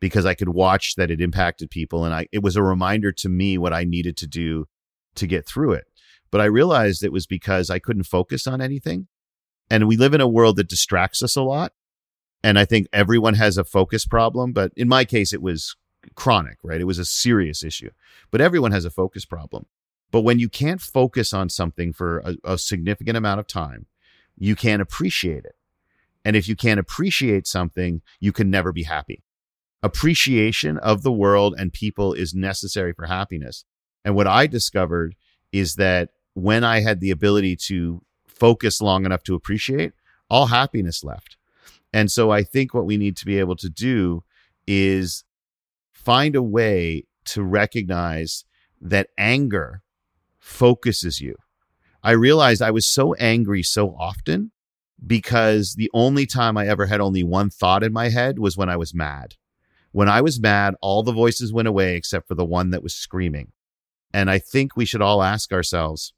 because I could watch that it impacted people and I it was a reminder to me what I needed to do to get through it. But I realized it was because I couldn't focus on anything. And we live in a world that distracts us a lot. And I think everyone has a focus problem, but in my case it was chronic, right? It was a serious issue. But everyone has a focus problem. But when you can't focus on something for a, a, significant amount of time, you can't appreciate it. And if you can't appreciate something, you can never be happy. Appreciation of the world and people is necessary for happiness. And what I discovered is that when I had the ability to focus long enough to appreciate, all happiness left. And so I think what we need to be able to do is find a way to recognize that anger focuses you. I realized I was so angry so often because the only time I ever had only one thought in my head was when I was mad. When I was mad, all the voices went away except for the one that was screaming. And I think we should all ask ourselves,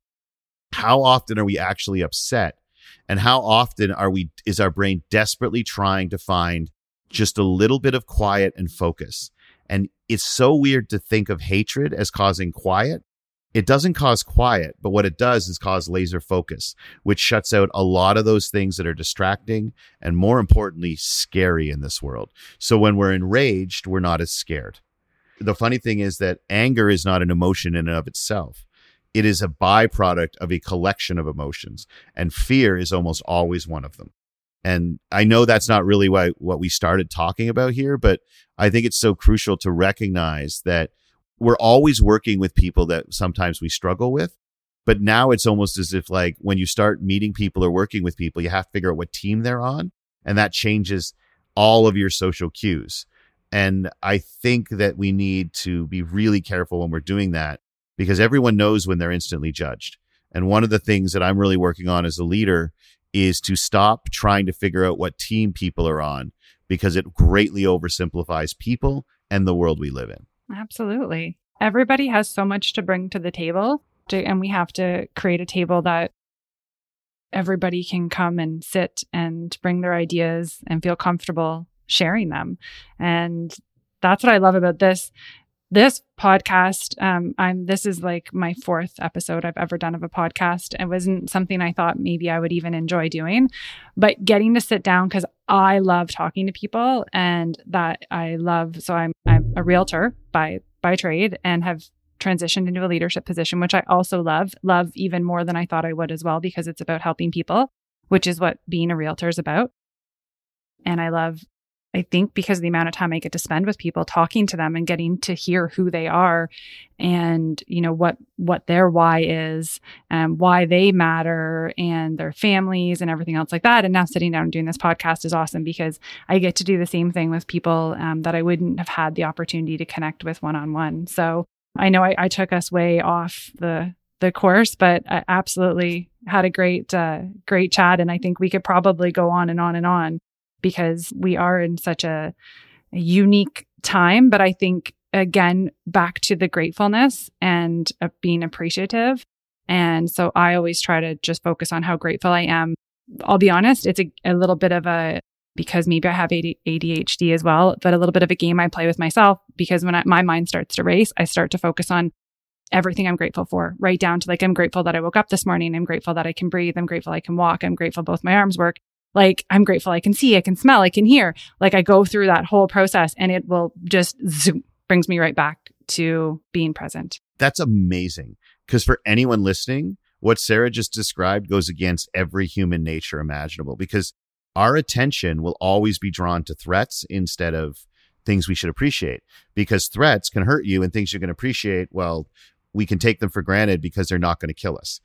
how often are we actually upset? And how often are we, is our brain desperately trying to find just a little bit of quiet and focus? And it's so weird to think of hatred as causing quiet. It doesn't cause quiet, but what it does is cause laser focus, which shuts out a lot of those things that are distracting and more importantly, scary in this world. So when we're enraged, we're not as scared. The funny thing is that anger is not an emotion in and of itself. It is a byproduct of a collection of emotions, and fear is almost always one of them. And I know that's not really why, what we started talking about here, but I think it's so crucial to recognize that we're always working with people that sometimes we struggle with. But now it's almost as if like when you start meeting people or working with people, you have to figure out what team they're on. And that changes all of your social cues. And I think that we need to be really careful when we're doing that because everyone knows when they're instantly judged. And one of the things that I'm really working on as a leader is to stop trying to figure out what team people are on because it greatly oversimplifies people and the world we live in. Absolutely. Everybody has so much to bring to the table, to, and we have to create a table that everybody can come and sit and bring their ideas and feel comfortable sharing them. And that's what I love about this this podcast um i'm this is like my fourth episode i've ever done of a podcast. It wasn't something i thought maybe i would even enjoy doing but getting to sit down because i love talking to people and that i love so i'm i'm a realtor by by trade and have transitioned into a leadership position which i also love love even more than i thought i would as well because it's about helping people which is what being a realtor is about. And I love I think because of the amount of time I get to spend with people talking to them and getting to hear who they are and you know what what their why is and why they matter and their families and everything else like that. And now sitting down and doing this podcast is awesome because I get to do the same thing with people um, that I wouldn't have had the opportunity to connect with one on one so I know I, I, took us way off the the course but I absolutely had a great uh, great chat and I think we could probably go on and on and on because we are in such a, a unique time. But I think, again, back to the gratefulness and uh, being appreciative. And so I always try to just focus on how grateful I am. I'll be honest, it's a, a little bit of a, because maybe I have ADHD as well, but a little bit of a game I play with myself because when I, my mind starts to race, I start to focus on everything I'm grateful for, right down to like, I'm grateful that I woke up this morning. I'm grateful that I can breathe. I'm grateful I can walk. I'm grateful both my arms work. Like I'm grateful I can see, I can smell, I can hear. Like I go through that whole process and it will just zoom, brings me right back to being present. That's amazing. Because for anyone listening, what Sarah just described goes against every human nature imaginable because our attention will always be drawn to threats instead of things we should appreciate because threats can hurt you and things you can appreciate. Well, we can take them for granted because they're not going to kill us.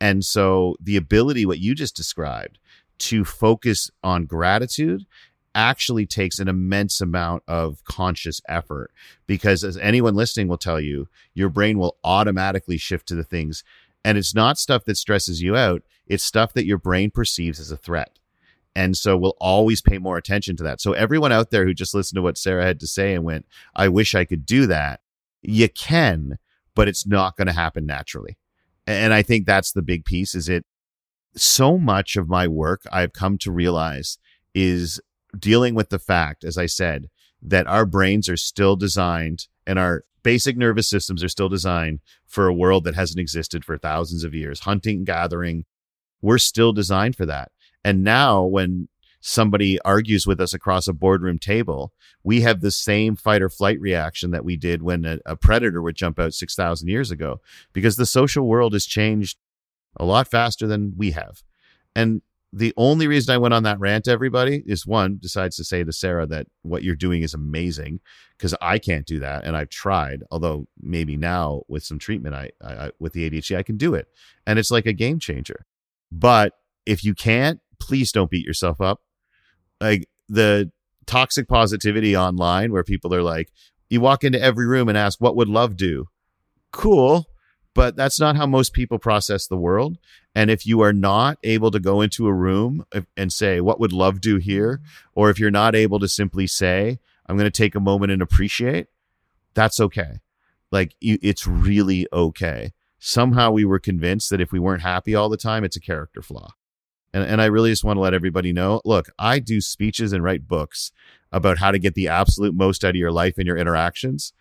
And so the ability, what you just described, to focus on gratitude actually takes an immense amount of conscious effort because as anyone listening will tell you your brain will automatically shift to the things and it's not stuff that stresses you out it's stuff that your brain perceives as a threat and so we'll always pay more attention to that. So everyone out there who just listened to what sarah had to say and went i wish i could do that you can but it's not going to happen naturally and i think that's the big piece is it so much of my work I've come to realize is dealing with the fact, as I said, that our brains are still designed and our basic nervous systems are still designed for a world that hasn't existed for thousands of years. Hunting, gathering, we're still designed for that. And now when somebody argues with us across a boardroom table, we have the same fight or flight reaction that we did when a, a predator would jump out 6,000 years ago because the social world has changed a lot faster than we have. And the only reason I went on that rant, everybody, is one decides to say to Sarah that what you're doing is amazing because I can't do that, and I've tried. Although maybe now with some treatment, I, I, with the ADHD, I can do it, and it's like a game changer. But if you can't, please don't beat yourself up. Like the toxic positivity online, where people are like, you walk into every room and ask, "What would love do?" Cool but that's not how most people process the world. And if you are not able to go into a room and say, What would love do here? Mm-hmm. Or if you're not able to simply say, I'm going to take a moment and appreciate, that's okay. Like it's really okay. Somehow we were convinced that if we weren't happy all the time, it's a character flaw. And, and I really just want to let everybody know look, I do speeches and write books about how to get the absolute most out of your life and your interactions.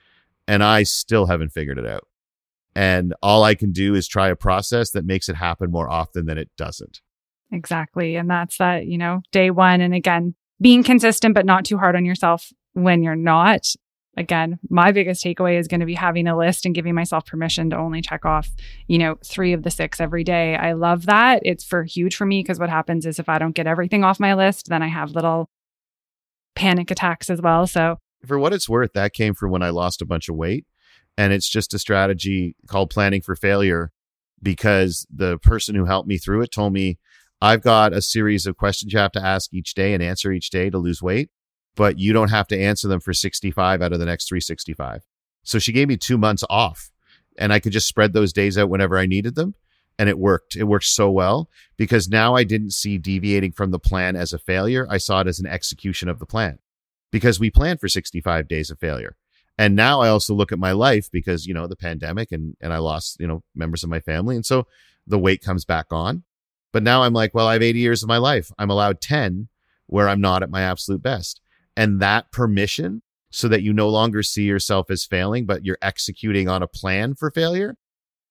And I still haven't figured it out. And all I can do is try a process that makes it happen more often than it doesn't. Exactly. And that's that, you know, day one. And again, being consistent, but not too hard on yourself when you're not. again, my biggest takeaway is going to be having a list and giving myself permission to only check off, you know, three of the six every day. I love that. It's for huge for me because what happens is if I don't get everything off my list, then I have little panic attacks as well. So, for what it's worth, that came from when I lost a bunch of weight. And it's just a strategy called planning for failure because the person who helped me through it told me I've got a series of questions you have to ask each day and answer each day to lose weight but you don't have to answer them for 65 out of the next 365. So she gave me two months off and I could just spread those days out whenever I needed them. And it worked. It worked so well because now I didn't see deviating from the plan as a failure. I saw it as an execution of the plan because we planned for 65 days of failure. And now I also look at my life because, you know, the pandemic and, and I lost, you know, members of my family. And so the weight comes back on. But now I'm like, well, I have 80 years of my life. I'm allowed 10 where I'm not at my absolute best and that permission so that you no longer see yourself as failing, but you're executing on a plan for failure.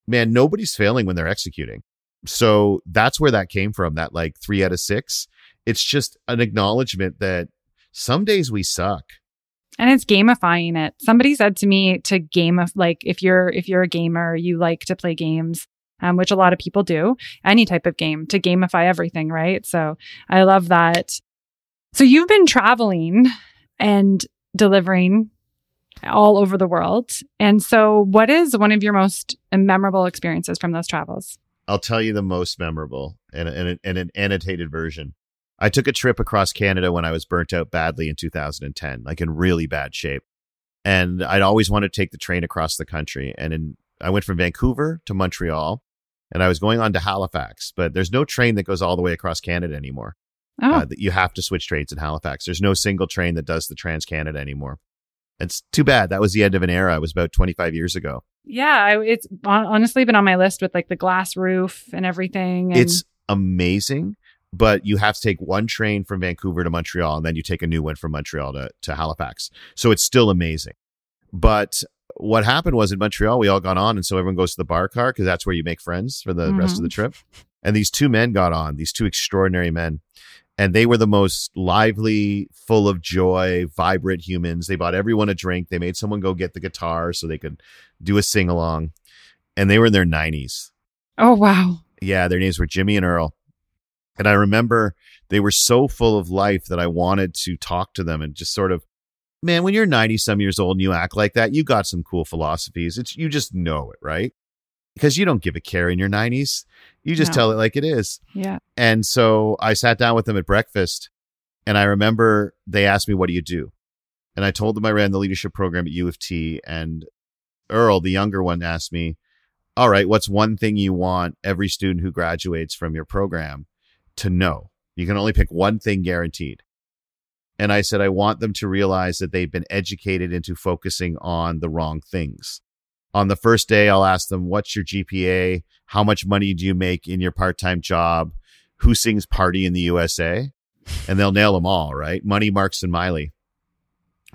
Man, nobody's failing when they're executing. So that's where that came from, that like three out of six. It's just an acknowledgement that some days we suck. And it's gamifying it. Somebody said to me to game of like if you're if you're a gamer, you like to play games, um, which a lot of people do, any type of game to gamify everything, right? So I love that so you've been traveling and delivering all over the world. And so, what is one of your most memorable experiences from those travels? I'll tell you the most memorable in an annotated version. I took a trip across Canada when I was burnt out badly in 2010, like in really bad shape. And I'd always wanted to take the train across the country. And in, I went from Vancouver to Montreal and I was going on to Halifax, but there's no train that goes all the way across Canada anymore. Oh. Uh, that you have to switch trains in Halifax. There's no single train that does the Trans Canada anymore. It's too bad. That was the end of an era. It was about 25 years ago. Yeah, it's honestly been on my list with like the glass roof and everything. And- it's amazing, but you have to take one train from Vancouver to Montreal and then you take a new one from Montreal to, to Halifax. So it's still amazing. But what happened was in Montreal, we all got on, and so everyone goes to the bar car because that's where you make friends for the mm-hmm. rest of the mm-hmm. trip. And these two men got on, these two extraordinary men, and they were the most lively, full of joy, vibrant humans. They bought everyone a drink. They made someone go get the guitar so they could do a sing along. And they were in their 90s. Oh, wow. Yeah, their names were Jimmy and Earl. And I remember they were so full of life that I wanted to talk to them and just sort of, man, when you're 90 some years old and you act like that, you got some cool philosophies. It's you just know it, right? because you don't give a care in your 90s. You just no. tell it like it is. Yeah. And so I sat down with them at breakfast and I remember they asked me, What do you do? And I told them I ran the leadership program at U of T. And Earl, the younger one, asked me, All right, what's one thing you want every student who graduates from your program to know? You can only pick one thing guaranteed. And I said, I want them to realize that they've been educated into focusing on the wrong things on the first day, I'll ask them, what's your GPA? How much money do you make in your part time job? Who sings party in the USA? And they'll nail them all, right? Money, Marks, and Miley.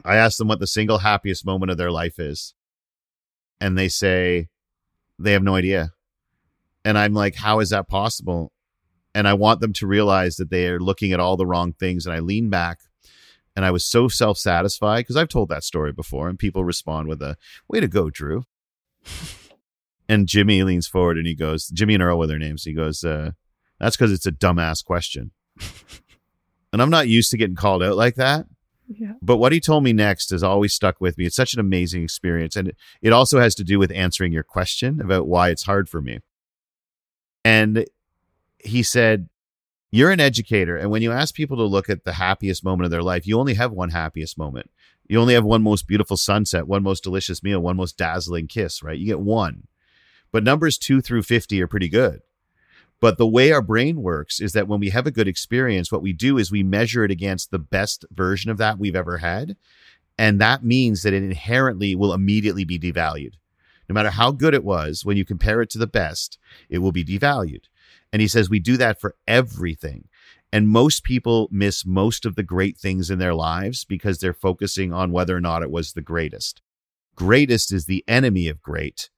I ask them what the single happiest moment of their life is. And they say they have no idea. And I'm like, how is that possible? And I want them to realize that they are looking at all the wrong things. And I lean back and I was so self satisfied because I've told that story before and people respond with a way to go, Drew. And Jimmy leans forward and he goes, Jimmy and Earl were their names. He goes, uh, that's because it's a dumbass question. and I'm not used to getting called out like that. Yeah. But what he told me next has always stuck with me. It's such an amazing experience. And it also has to do with answering your question about why it's hard for me. And he said, You're an educator. And when you ask people to look at the happiest moment of their life, you only have one happiest moment. You only have one most beautiful sunset, one most delicious meal, one most dazzling kiss, right? You get one. But numbers two through 50 are pretty good. But the way our brain works is that when we have a good experience, what we do is we measure it against the best version of that we've ever had. And that means that it inherently will immediately be devalued. No matter how good it was, when you compare it to the best, it will be devalued. And he says we do that for everything. And most people miss most of the great things in their lives because they're focusing on whether or not it was the greatest. Greatest is the enemy of great.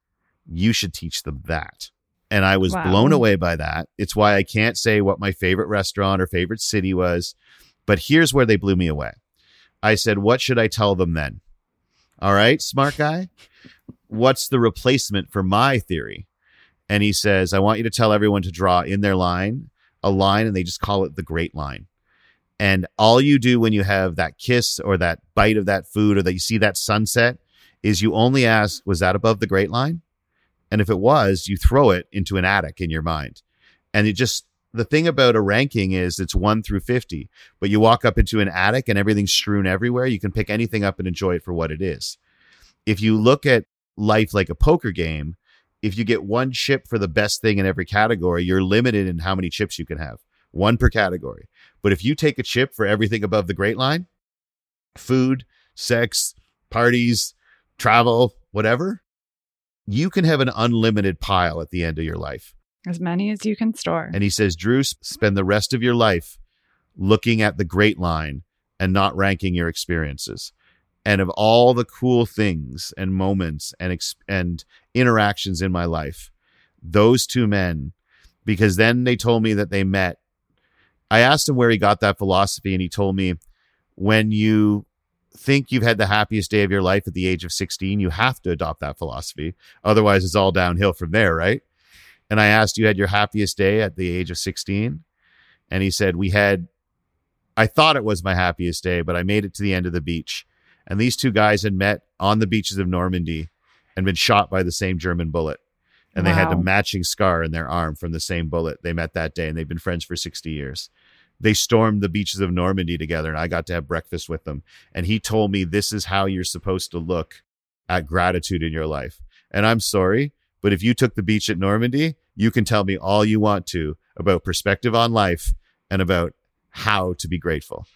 You should teach them that. And I was wow. blown away by that. It's why I can't say what my favorite restaurant or favorite city was. But here's where they blew me away. I said, What should I tell them then? All right, smart guy. What's the replacement for my theory? And he says, I want you to tell everyone to draw in their line a line, and they just call it the great line. And all you do when you have that kiss or that bite of that food or that you see that sunset is you only ask, was that above the great line? And if it was, you throw it into an attic in your mind. And it just, the thing about a ranking is it's one through 50, but you walk up into an attic and everything's strewn everywhere. You can pick anything up and enjoy it for what it is. If you look at life like a poker game, if you get one chip for the best thing in every category, you're limited in how many chips you can have, one per category. But if you take a chip for everything above the great line, food, sex, parties, travel, whatever, you can have an unlimited pile at the end of your life. As many as you can store. And he says, Drew, spend the rest of your life looking at the great line and not ranking your experiences. And of all the cool things and moments and and interactions in my life, those two men, because then they told me that they met. I asked him where he got that philosophy, and he told me when you think you've had the happiest day of your life at the age of 16, you have to adopt that philosophy. Otherwise, it's all downhill from there, right? And I asked, You had your happiest day at the age of 16? And he said, We had, I thought it was my happiest day, but I made it to the end of the beach. And these two guys had met on the beaches of Normandy and been shot by the same German bullet. And wow. they had a matching scar in their arm from the same bullet they met that day. And they've been friends for 60 years they stormed the beaches of Normandy together and I got to have breakfast with them. And he told me this is how you're supposed to look at gratitude in your life. And I'm sorry, but if you took the beach at Normandy, you can tell me all you want to about perspective on life and about how to be grateful.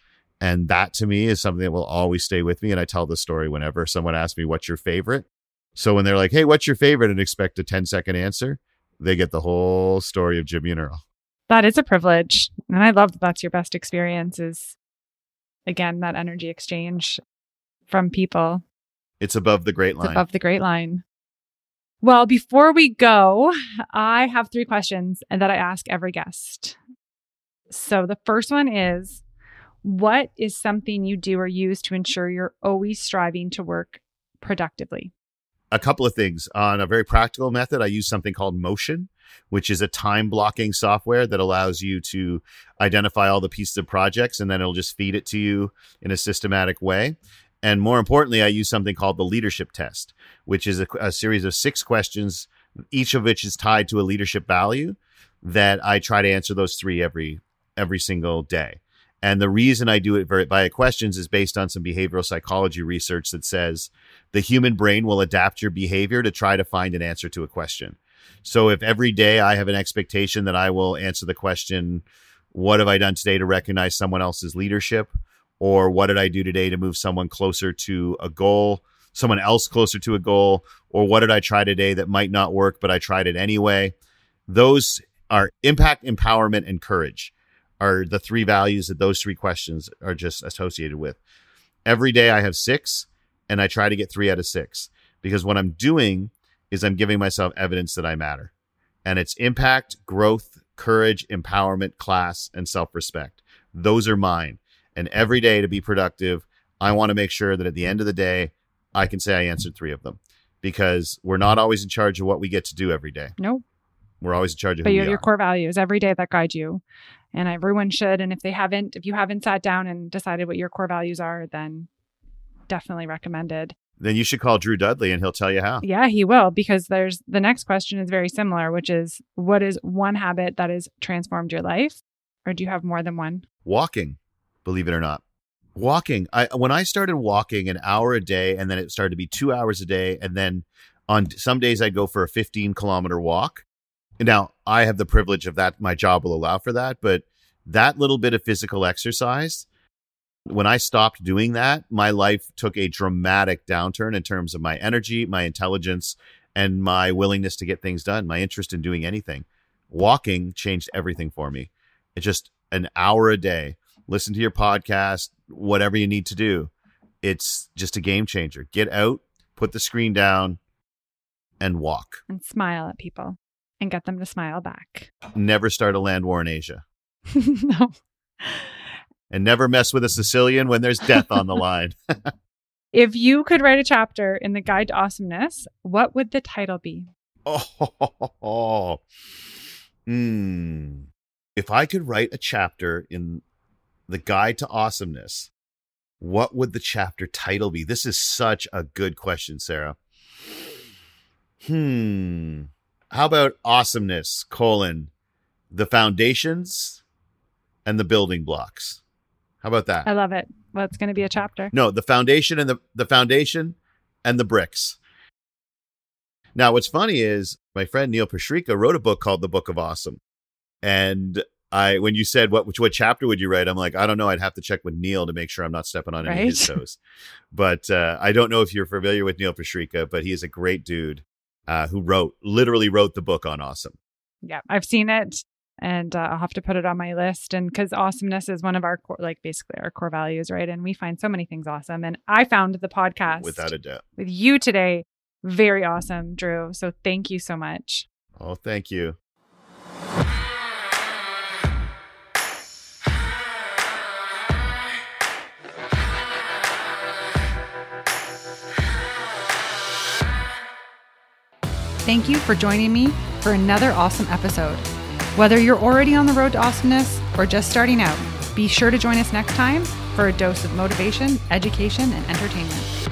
And that to me is something that will always stay with me. And I tell the story whenever someone asks me, what's your favorite? So when they're like, hey, what's your favorite? And expect a 10 second answer, they get the whole story of Jimmy and Earl that is a privilege. And I love that that's your best experience is again that energy exchange from people. It's above the great line. It's above the great line. Well, before we go, I have three questions that I ask every guest. So the first one is what is something you do or use to ensure you're always striving to work productively? A couple of things. On a very practical method, I use something called Motion which is a time blocking software that allows you to identify all the pieces of projects and then it'll just feed it to you in a systematic way. And more importantly, I use something called the leadership test, which is a, a series of six questions, each of which is tied to a leadership value that I try to answer those three every every single day. And the reason I do it via questions is based on some behavioral psychology research that says the human brain will adapt your behavior to try to find an answer to a question. So if every day I have an expectation that I will answer the question, what have I done today to recognize someone else's leadership? Or what did I do today to move someone closer to a goal, someone else closer to a goal? Or what did I try today that might not work, but I tried it anyway? Those are impact, empowerment, and courage are the three values that those three questions are just associated with. Every day I have six and I try to get three out of six because what I'm doing is I'm giving myself evidence that I matter. And it's impact, growth, courage, empowerment, class, and self respect. Those are mine. And every day to be productive, I want to make sure that at the end of the day, I can say I answered three of them because we're not always in charge of what we get to do every day. Nope. We're always in charge of but you have your core values every day that guide you. And everyone should. And if they haven't, if you haven't sat down and decided what your core values are, then definitely recommended then you should call Drew Dudley and he'll tell you how. Yeah, he will because there's the next question is very similar, which is what is one habit that has transformed your life? Or do you have more than one? Walking, believe it or not. Walking. I when I started walking an hour a day and then it started to be 2 hours a day and then on some days I'd go for a 15 kilometer walk. Now, I have the privilege of that my job will allow for that, but that little bit of physical exercise when I stopped doing that, my life took a dramatic downturn in terms of my energy, my intelligence, and my willingness to get things done, my interest in doing anything. Walking changed everything for me. It's just an hour a day. Listen to your podcast, whatever you need to do. It's just a game changer. Get out, put the screen down, and walk. And smile at people and get them to smile back. Never start a land war in Asia. no and never mess with a Sicilian when there's death on the line. If you could write a chapter in the Guide to Awesomeness, what would the title be? Oh, hmm. If I could write a chapter in the Guide to Awesomeness, what would the chapter title be? This is such a good question, Sarah. Hmm. How about awesomeness, colon, the foundations and the building blocks? How about that? I love it. Well, it's going to be a chapter. No, the foundation and the, the foundation and the bricks. Now, what's funny is my friend Neil Pasricha wrote a book called The Book of Awesome. And I, when you said what, which, what chapter would you write? I'm like, I don't know. I'd have to check with Neil to make sure I'm not stepping on any right? of his toes. But uh, I don't know if you're familiar with Neil Pasricha, but he is a great dude uh, who wrote, literally wrote the book on awesome. Yeah, I've seen it and uh, I'll have to put it on my list. And because awesomeness is one of our core, like basically our core values, right? And we find so many things awesome. And I found the podcast without a doubt with you today very awesome, Drew. So thank you so much. Oh, thank you. Thank you for joining me for another awesome episode. Whether you're already on the road to awesomeness or just starting out, be sure to join us next time for a dose of motivation, education, and entertainment.